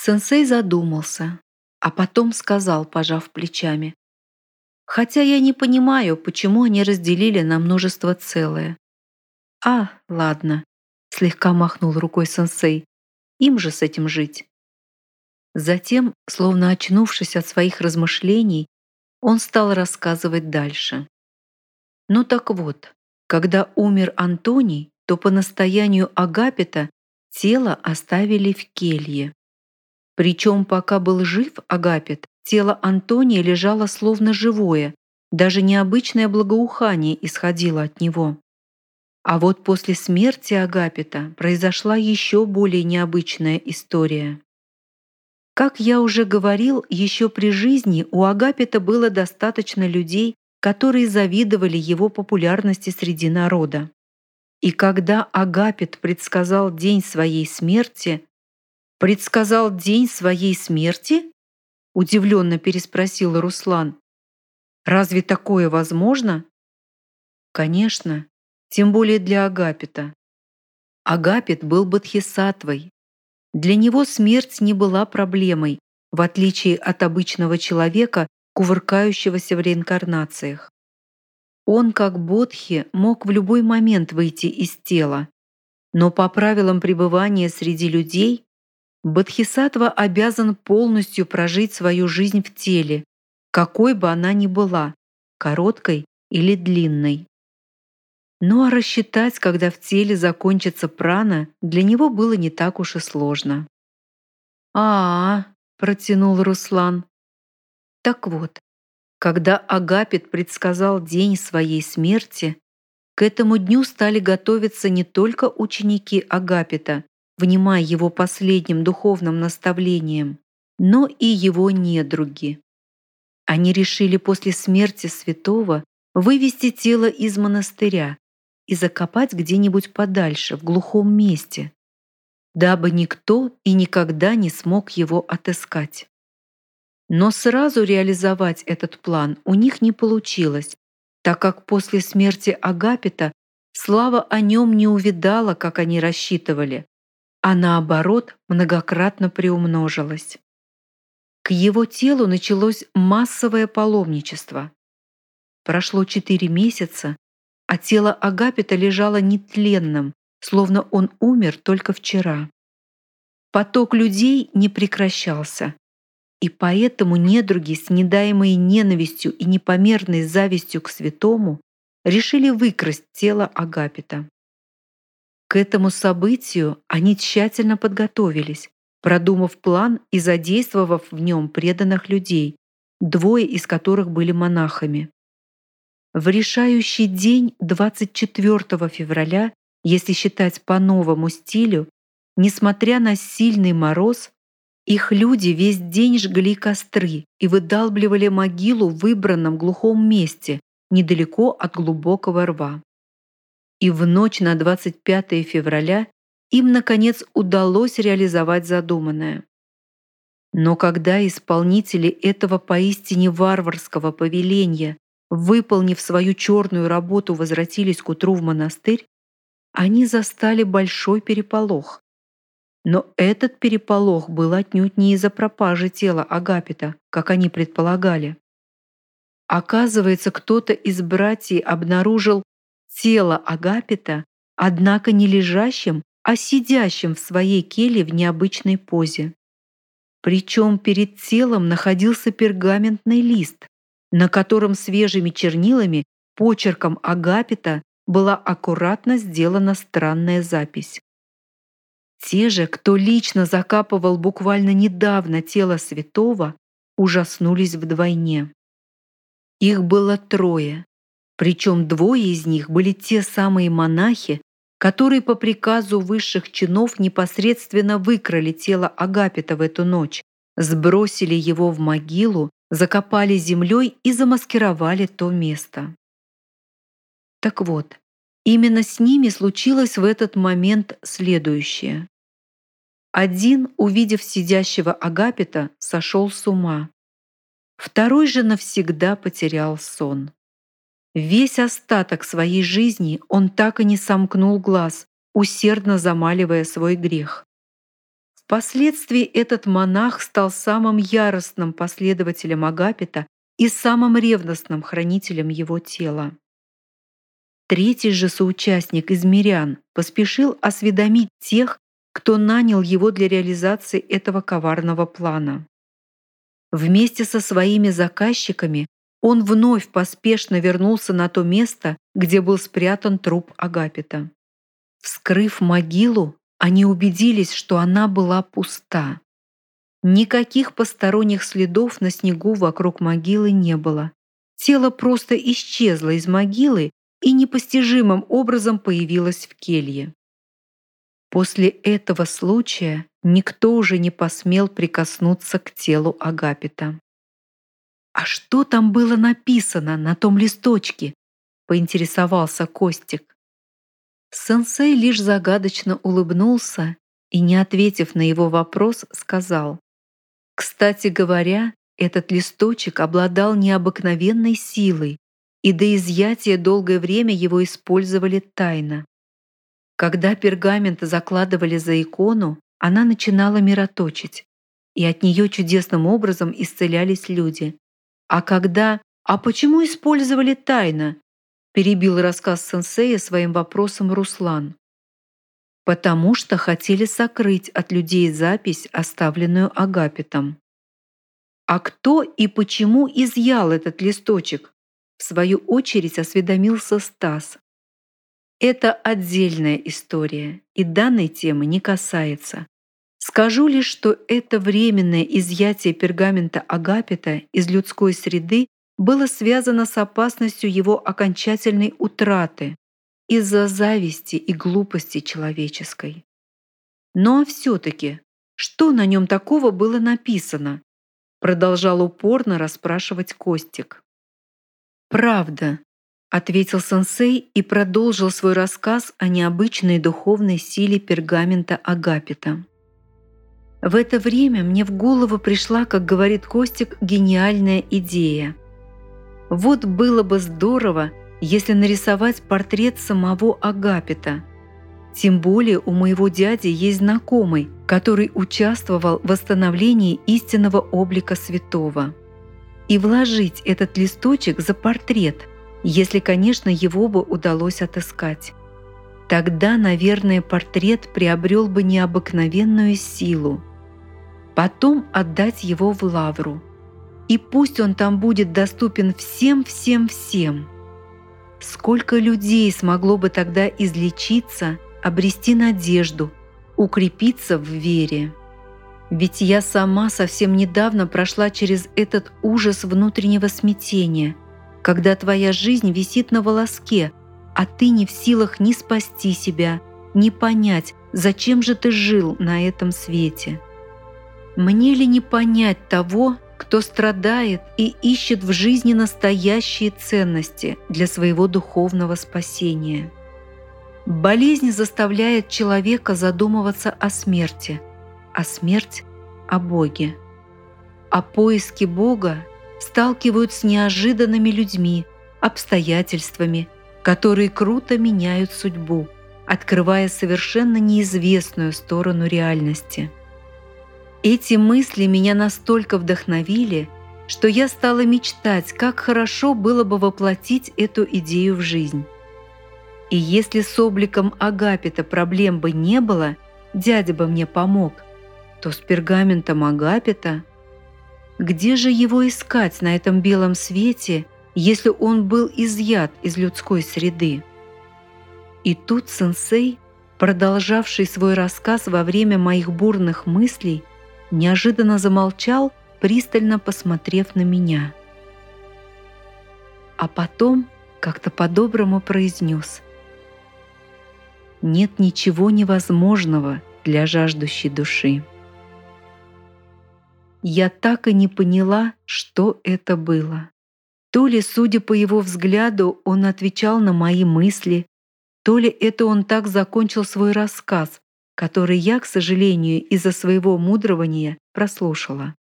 Сенсей задумался, а потом сказал, пожав плечами. Хотя я не понимаю, почему они разделили на множество целое. А, ладно, слегка махнул рукой сенсей. Им же с этим жить. Затем, словно очнувшись от своих размышлений, он стал рассказывать дальше. Ну так вот, когда умер Антоний, то по настоянию Агапита тело оставили в келье. Причем пока был жив Агапит, Тело Антония лежало словно живое, даже необычное благоухание исходило от него. А вот после смерти Агапита произошла еще более необычная история. Как я уже говорил, еще при жизни у Агапита было достаточно людей, которые завидовали его популярности среди народа. И когда Агапит предсказал день своей смерти, предсказал день своей смерти? Удивленно переспросил Руслан. Разве такое возможно? Конечно, тем более для Агапита. Агапит был бодхисаттвой. Для него смерть не была проблемой, в отличие от обычного человека, кувыркающегося в реинкарнациях. Он, как бодхи, мог в любой момент выйти из тела, но по правилам пребывания среди людей Бодхисаттва обязан полностью прожить свою жизнь в теле, какой бы она ни была, короткой или длинной. Ну а рассчитать, когда в теле закончится прана, для него было не так уж и сложно. а, -а, -а протянул Руслан. Так вот, когда Агапит предсказал день своей смерти, к этому дню стали готовиться не только ученики Агапита, внимая его последним духовным наставлениям, но и его недруги. Они решили после смерти святого вывести тело из монастыря и закопать где-нибудь подальше, в глухом месте, дабы никто и никогда не смог его отыскать. Но сразу реализовать этот план у них не получилось, так как после смерти Агапита слава о нем не увидала, как они рассчитывали, а наоборот многократно приумножилось. К его телу началось массовое паломничество. Прошло четыре месяца, а тело Агапита лежало нетленным, словно он умер только вчера. Поток людей не прекращался, и поэтому недруги, снедаемые ненавистью и непомерной завистью к святому, решили выкрасть тело Агапита. К этому событию они тщательно подготовились, продумав план и задействовав в нем преданных людей, двое из которых были монахами. В решающий день 24 февраля, если считать по новому стилю, несмотря на сильный мороз, их люди весь день жгли костры и выдалбливали могилу в выбранном глухом месте, недалеко от глубокого рва и в ночь на 25 февраля им, наконец, удалось реализовать задуманное. Но когда исполнители этого поистине варварского повеления, выполнив свою черную работу, возвратились к утру в монастырь, они застали большой переполох. Но этот переполох был отнюдь не из-за пропажи тела Агапита, как они предполагали. Оказывается, кто-то из братьев обнаружил тело Агапита, однако не лежащим, а сидящим в своей келье в необычной позе. Причем перед телом находился пергаментный лист, на котором свежими чернилами, почерком Агапита, была аккуратно сделана странная запись. Те же, кто лично закапывал буквально недавно тело святого, ужаснулись вдвойне. Их было трое, причем двое из них были те самые монахи, которые по приказу высших чинов непосредственно выкрали тело Агапита в эту ночь, сбросили его в могилу, закопали землей и замаскировали то место. Так вот, именно с ними случилось в этот момент следующее. Один, увидев сидящего Агапита, сошел с ума. Второй же навсегда потерял сон. Весь остаток своей жизни он так и не сомкнул глаз, усердно замаливая свой грех. Впоследствии этот монах стал самым яростным последователем Агапита и самым ревностным хранителем его тела. Третий же соучастник из мирян поспешил осведомить тех, кто нанял его для реализации этого коварного плана. Вместе со своими заказчиками он вновь поспешно вернулся на то место, где был спрятан труп Агапита. Вскрыв могилу, они убедились, что она была пуста. Никаких посторонних следов на снегу вокруг могилы не было. Тело просто исчезло из могилы и непостижимым образом появилось в келье. После этого случая никто уже не посмел прикоснуться к телу Агапита. «А что там было написано на том листочке?» — поинтересовался Костик. Сенсей лишь загадочно улыбнулся и, не ответив на его вопрос, сказал. «Кстати говоря, этот листочек обладал необыкновенной силой, и до изъятия долгое время его использовали тайно. Когда пергамент закладывали за икону, она начинала мироточить, и от нее чудесным образом исцелялись люди. А когда «А почему использовали тайно?» перебил рассказ сенсея своим вопросом Руслан. «Потому что хотели сокрыть от людей запись, оставленную Агапитом». «А кто и почему изъял этот листочек?» В свою очередь осведомился Стас. Это отдельная история и данной темы не касается. Скажу лишь, что это временное изъятие пергамента Агапита из людской среды было связано с опасностью его окончательной утраты из-за зависти и глупости человеческой. Но все-таки, что на нем такого было написано? Продолжал упорно расспрашивать Костик. «Правда», — ответил сенсей и продолжил свой рассказ о необычной духовной силе пергамента Агапита. В это время мне в голову пришла, как говорит Костик, гениальная идея. Вот было бы здорово, если нарисовать портрет самого Агапита. Тем более у моего дяди есть знакомый, который участвовал в восстановлении истинного облика святого. И вложить этот листочек за портрет – если, конечно, его бы удалось отыскать. Тогда, наверное, портрет приобрел бы необыкновенную силу. Потом отдать его в лавру. И пусть он там будет доступен всем-всем-всем. Сколько людей смогло бы тогда излечиться, обрести надежду, укрепиться в вере. Ведь я сама совсем недавно прошла через этот ужас внутреннего смятения – когда твоя жизнь висит на волоске, а ты не в силах ни спасти себя, ни понять, зачем же ты жил на этом свете. Мне ли не понять того, кто страдает и ищет в жизни настоящие ценности для своего духовного спасения? Болезнь заставляет человека задумываться о смерти, а смерть – о Боге. О поиске Бога сталкивают с неожиданными людьми, обстоятельствами, которые круто меняют судьбу, открывая совершенно неизвестную сторону реальности. Эти мысли меня настолько вдохновили, что я стала мечтать, как хорошо было бы воплотить эту идею в жизнь. И если с обликом Агапита проблем бы не было, дядя бы мне помог, то с пергаментом Агапита где же его искать на этом белом свете, если он был изъят из людской среды? И тут сенсей, продолжавший свой рассказ во время моих бурных мыслей, неожиданно замолчал, пристально посмотрев на меня. А потом как-то по-доброму произнес «Нет ничего невозможного для жаждущей души». Я так и не поняла, что это было. То ли, судя по его взгляду, он отвечал на мои мысли, то ли это он так закончил свой рассказ, который я, к сожалению, из-за своего мудрования прослушала.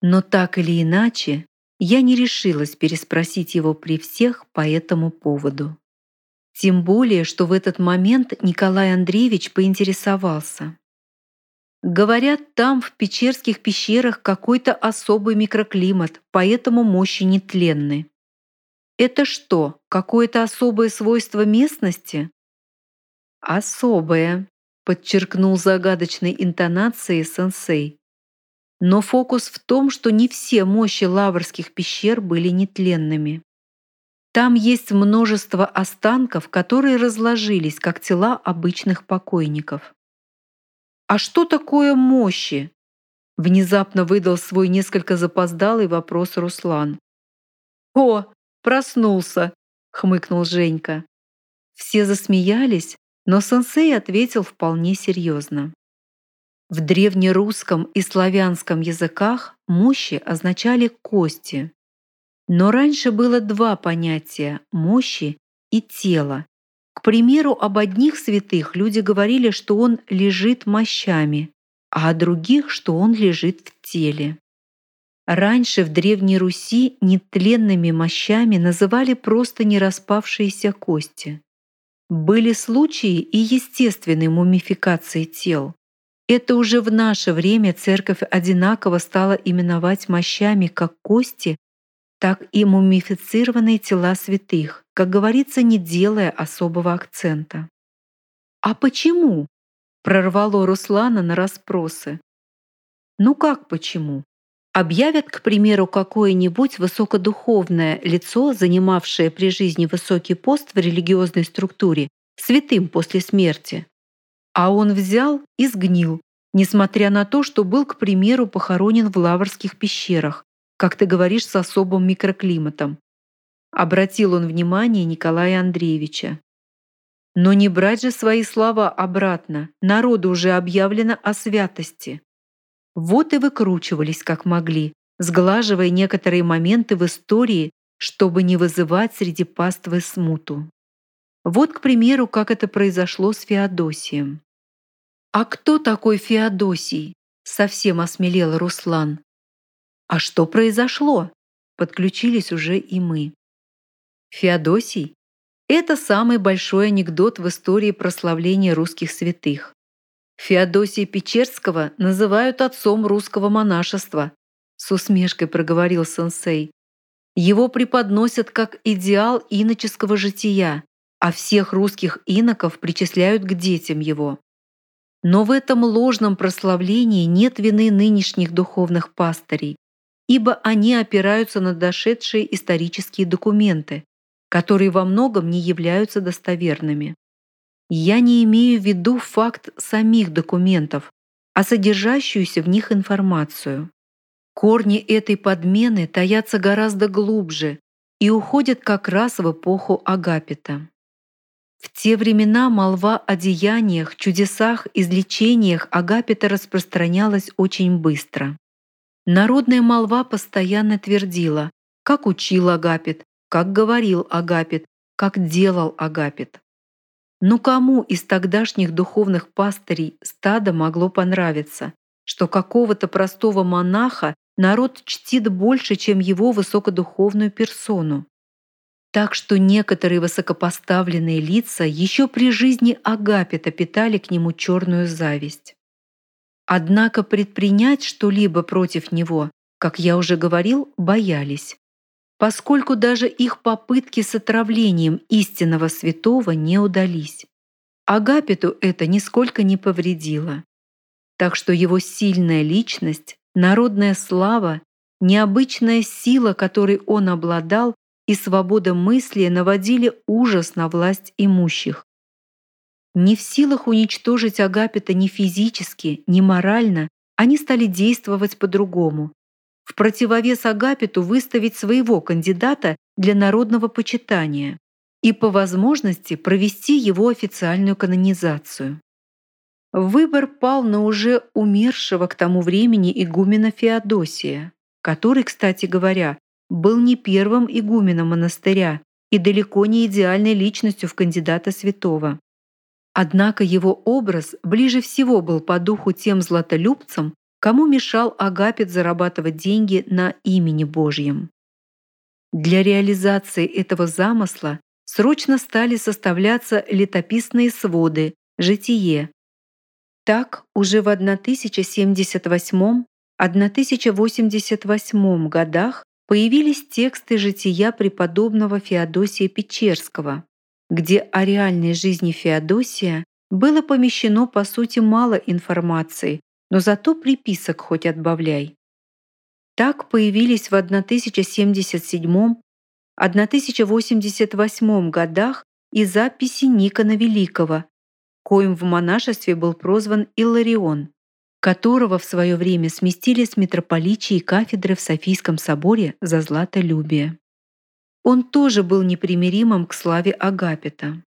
Но так или иначе, я не решилась переспросить его при всех по этому поводу. Тем более, что в этот момент Николай Андреевич поинтересовался. Говорят, там, в Печерских пещерах, какой-то особый микроклимат, поэтому мощи нетленны. Это что, какое-то особое свойство местности? Особое, подчеркнул загадочной интонацией сенсей. Но фокус в том, что не все мощи лаврских пещер были нетленными. Там есть множество останков, которые разложились, как тела обычных покойников. «А что такое мощи?» Внезапно выдал свой несколько запоздалый вопрос Руслан. «О, проснулся!» — хмыкнул Женька. Все засмеялись, но сенсей ответил вполне серьезно. В древнерусском и славянском языках мощи означали кости. Но раньше было два понятия – мощи и тело. К примеру, об одних святых люди говорили, что он лежит мощами, а о других, что он лежит в теле. Раньше в Древней Руси нетленными мощами называли просто нераспавшиеся кости. Были случаи и естественной мумификации тел. Это уже в наше время церковь одинаково стала именовать мощами как кости, так и мумифицированные тела святых, как говорится, не делая особого акцента. «А почему?» — прорвало Руслана на расспросы. «Ну как почему?» Объявят, к примеру, какое-нибудь высокодуховное лицо, занимавшее при жизни высокий пост в религиозной структуре, святым после смерти. А он взял и сгнил, несмотря на то, что был, к примеру, похоронен в Лаврских пещерах, как ты говоришь, с особым микроклиматом. Обратил он внимание Николая Андреевича. Но не брать же свои слова обратно. Народу уже объявлено о святости. Вот и выкручивались как могли, сглаживая некоторые моменты в истории, чтобы не вызывать среди паствы смуту. Вот, к примеру, как это произошло с Феодосием. «А кто такой Феодосий?» — совсем осмелел Руслан. «А что произошло?» Подключились уже и мы. Феодосий — это самый большой анекдот в истории прославления русских святых. Феодосия Печерского называют отцом русского монашества, с усмешкой проговорил сенсей. Его преподносят как идеал иноческого жития, а всех русских иноков причисляют к детям его. Но в этом ложном прославлении нет вины нынешних духовных пастырей, ибо они опираются на дошедшие исторические документы, которые во многом не являются достоверными. Я не имею в виду факт самих документов, а содержащуюся в них информацию. Корни этой подмены таятся гораздо глубже и уходят как раз в эпоху Агапита. В те времена молва о деяниях, чудесах, излечениях Агапита распространялась очень быстро. Народная молва постоянно твердила, как учил Агапит, как говорил Агапит, как делал Агапит. Но кому из тогдашних духовных пастырей стада могло понравиться, что какого-то простого монаха народ чтит больше, чем его высокодуховную персону? Так что некоторые высокопоставленные лица еще при жизни Агапита питали к нему черную зависть. Однако предпринять что-либо против него, как я уже говорил, боялись, поскольку даже их попытки с отравлением истинного святого не удались. Агапиту это нисколько не повредило. Так что его сильная личность, народная слава, необычная сила, которой он обладал, и свобода мысли наводили ужас на власть имущих, не в силах уничтожить Агапита ни физически, ни морально, они стали действовать по-другому. В противовес Агапиту выставить своего кандидата для народного почитания и по возможности провести его официальную канонизацию. Выбор пал на уже умершего к тому времени игумена Феодосия, который, кстати говоря, был не первым игуменом монастыря и далеко не идеальной личностью в кандидата святого. Однако его образ ближе всего был по духу тем златолюбцам, кому мешал Агапит зарабатывать деньги на имени Божьем. Для реализации этого замысла срочно стали составляться летописные своды, житие. Так уже в 1078-1088 годах появились тексты жития преподобного Феодосия Печерского, где о реальной жизни Феодосия было помещено по сути мало информации, но зато приписок хоть отбавляй. Так появились в 1077-1088 годах и записи Никона Великого, коим в монашестве был прозван Илларион, которого в свое время сместили с митрополичьей кафедры в Софийском соборе за златолюбие. Он тоже был непримиримым к славе Агапита.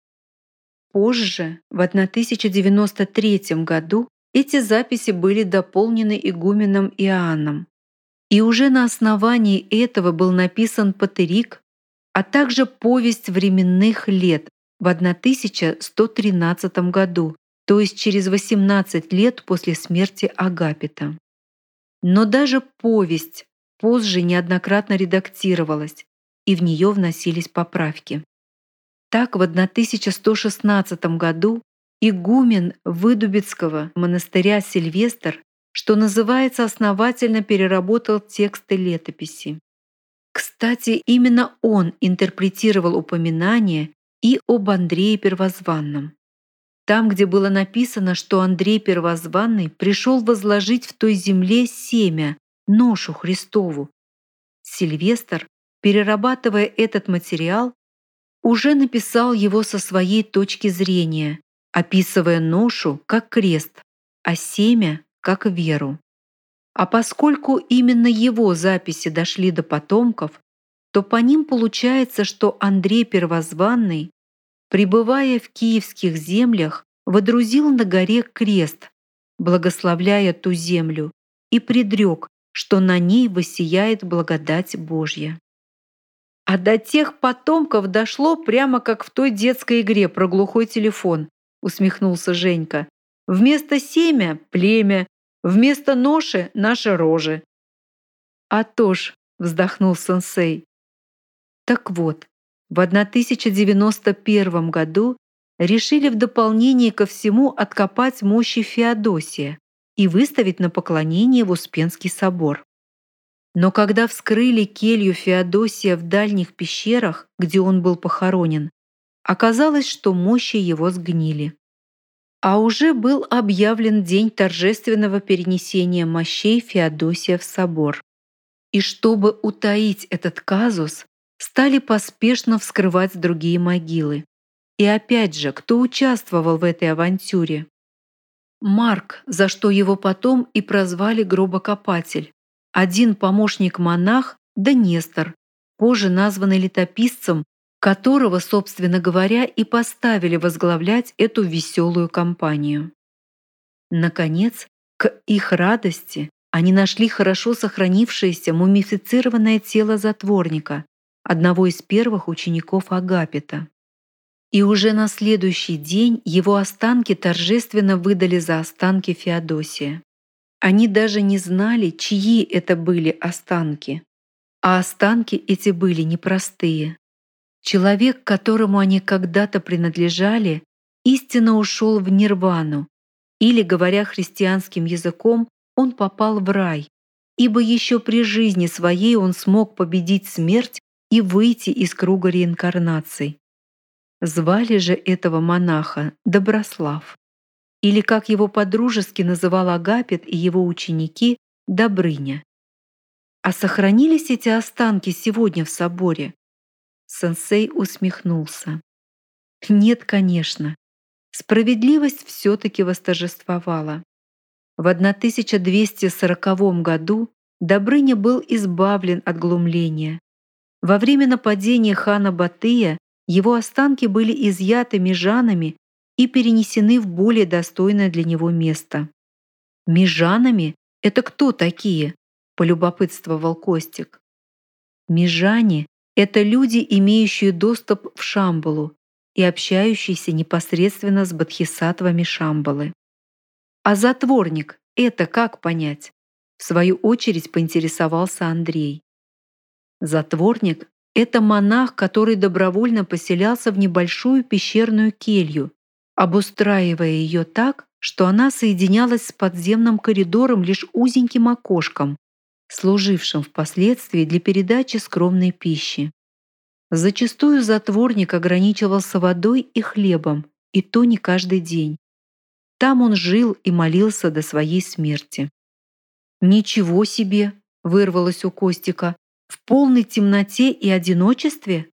Позже, в 1093 году, эти записи были дополнены игуменом Иоанном. И уже на основании этого был написан Патерик, а также повесть временных лет в 1113 году, то есть через 18 лет после смерти Агапита. Но даже повесть позже неоднократно редактировалась, и в нее вносились поправки. Так в 1116 году игумен Выдубицкого монастыря Сильвестр, что называется, основательно переработал тексты летописи. Кстати, именно он интерпретировал упоминания и об Андрее Первозванном. Там, где было написано, что Андрей Первозванный пришел возложить в той земле семя, ношу Христову. Сильвестр, перерабатывая этот материал, уже написал его со своей точки зрения, описывая ношу как крест, а семя как веру. А поскольку именно его записи дошли до потомков, то по ним получается, что Андрей Первозванный, пребывая в киевских землях, водрузил на горе крест, благословляя ту землю, и предрек, что на ней воссияет благодать Божья. А до тех потомков дошло прямо как в той детской игре про глухой телефон, усмехнулся Женька. Вместо семя – племя, вместо ноши – наши рожи. А то ж, вздохнул сенсей. Так вот, в 1091 году решили в дополнение ко всему откопать мощи Феодосия и выставить на поклонение в Успенский собор. Но когда вскрыли келью Феодосия в дальних пещерах, где он был похоронен, оказалось, что мощи его сгнили. А уже был объявлен день торжественного перенесения мощей Феодосия в собор. И чтобы утаить этот казус, стали поспешно вскрывать другие могилы. И опять же, кто участвовал в этой авантюре? Марк, за что его потом и прозвали гробокопатель один помощник-монах да Нестор, позже названный летописцем, которого, собственно говоря, и поставили возглавлять эту веселую компанию. Наконец, к их радости они нашли хорошо сохранившееся мумифицированное тело затворника, одного из первых учеников Агапита. И уже на следующий день его останки торжественно выдали за останки Феодосия. Они даже не знали, чьи это были останки. А останки эти были непростые. Человек, которому они когда-то принадлежали, истинно ушел в нирвану, или, говоря христианским языком, он попал в рай, ибо еще при жизни своей он смог победить смерть и выйти из круга реинкарнаций. Звали же этого монаха Доброслав или, как его подружески называл Агапит и его ученики, Добрыня. А сохранились эти останки сегодня в соборе? Сенсей усмехнулся. Нет, конечно. Справедливость все-таки восторжествовала. В 1240 году Добрыня был избавлен от глумления. Во время нападения хана Батыя его останки были изъяты межанами и перенесены в более достойное для него место. «Межанами? Это кто такие?» – полюбопытствовал Костик. «Межане – это люди, имеющие доступ в Шамбалу и общающиеся непосредственно с бодхисаттвами Шамбалы. А затворник – это как понять?» В свою очередь поинтересовался Андрей. Затворник – это монах, который добровольно поселялся в небольшую пещерную келью обустраивая ее так, что она соединялась с подземным коридором лишь узеньким окошком, служившим впоследствии для передачи скромной пищи. Зачастую затворник ограничивался водой и хлебом, и то не каждый день. Там он жил и молился до своей смерти. «Ничего себе!» — вырвалось у Костика. «В полной темноте и одиночестве?»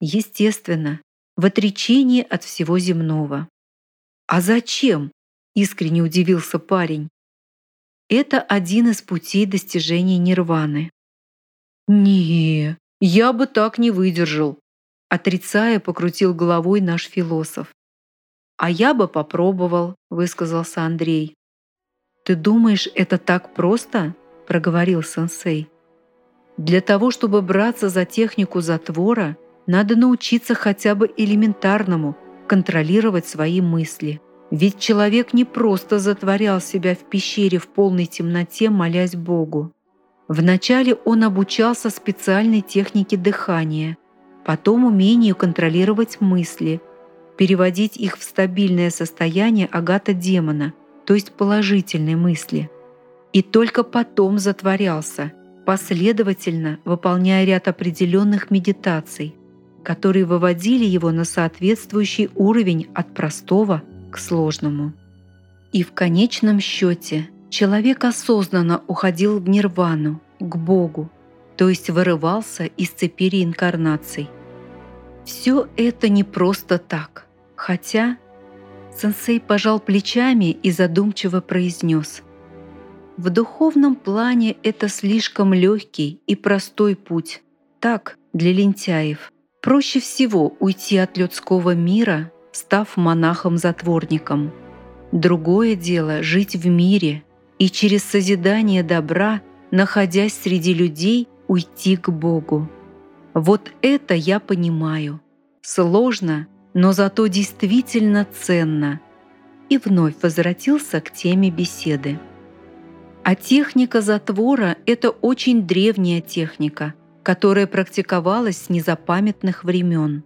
Естественно, в отречении от всего земного. «А зачем?» — искренне удивился парень. «Это один из путей достижения нирваны». «Не, я бы так не выдержал», — отрицая, покрутил головой наш философ. «А я бы попробовал», — высказался Андрей. «Ты думаешь, это так просто?» — проговорил сенсей. «Для того, чтобы браться за технику затвора, надо научиться хотя бы элементарному контролировать свои мысли. Ведь человек не просто затворял себя в пещере в полной темноте, молясь Богу. Вначале он обучался специальной технике дыхания, потом умению контролировать мысли, переводить их в стабильное состояние агата-демона, то есть положительной мысли. И только потом затворялся, последовательно выполняя ряд определенных медитаций, которые выводили его на соответствующий уровень от простого сложному. И в конечном счете человек осознанно уходил в нирвану, к Богу, то есть вырывался из цепи реинкарнаций. Все это не просто так, хотя сенсей пожал плечами и задумчиво произнес. В духовном плане это слишком легкий и простой путь. Так, для лентяев. Проще всего уйти от людского мира, став монахом-затворником. Другое дело — жить в мире и через созидание добра, находясь среди людей, уйти к Богу. Вот это я понимаю. Сложно, но зато действительно ценно. И вновь возвратился к теме беседы. А техника затвора — это очень древняя техника, которая практиковалась с незапамятных времен.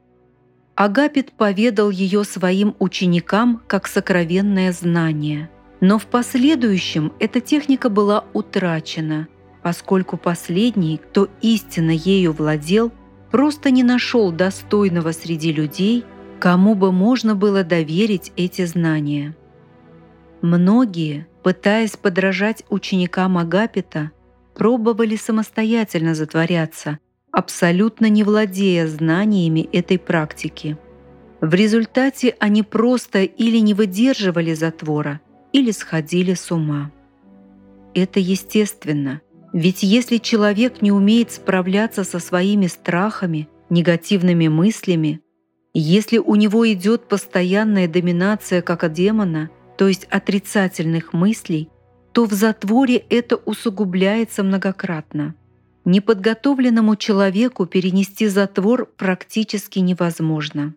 Агапит поведал ее своим ученикам как сокровенное знание. Но в последующем эта техника была утрачена, поскольку последний, кто истинно ею владел, просто не нашел достойного среди людей, кому бы можно было доверить эти знания. Многие, пытаясь подражать ученикам Агапита, пробовали самостоятельно затворяться – абсолютно не владея знаниями этой практики. В результате они просто или не выдерживали затвора, или сходили с ума. Это естественно, ведь если человек не умеет справляться со своими страхами, негативными мыслями, если у него идет постоянная доминация как от демона, то есть отрицательных мыслей, то в затворе это усугубляется многократно. Неподготовленному человеку перенести затвор практически невозможно.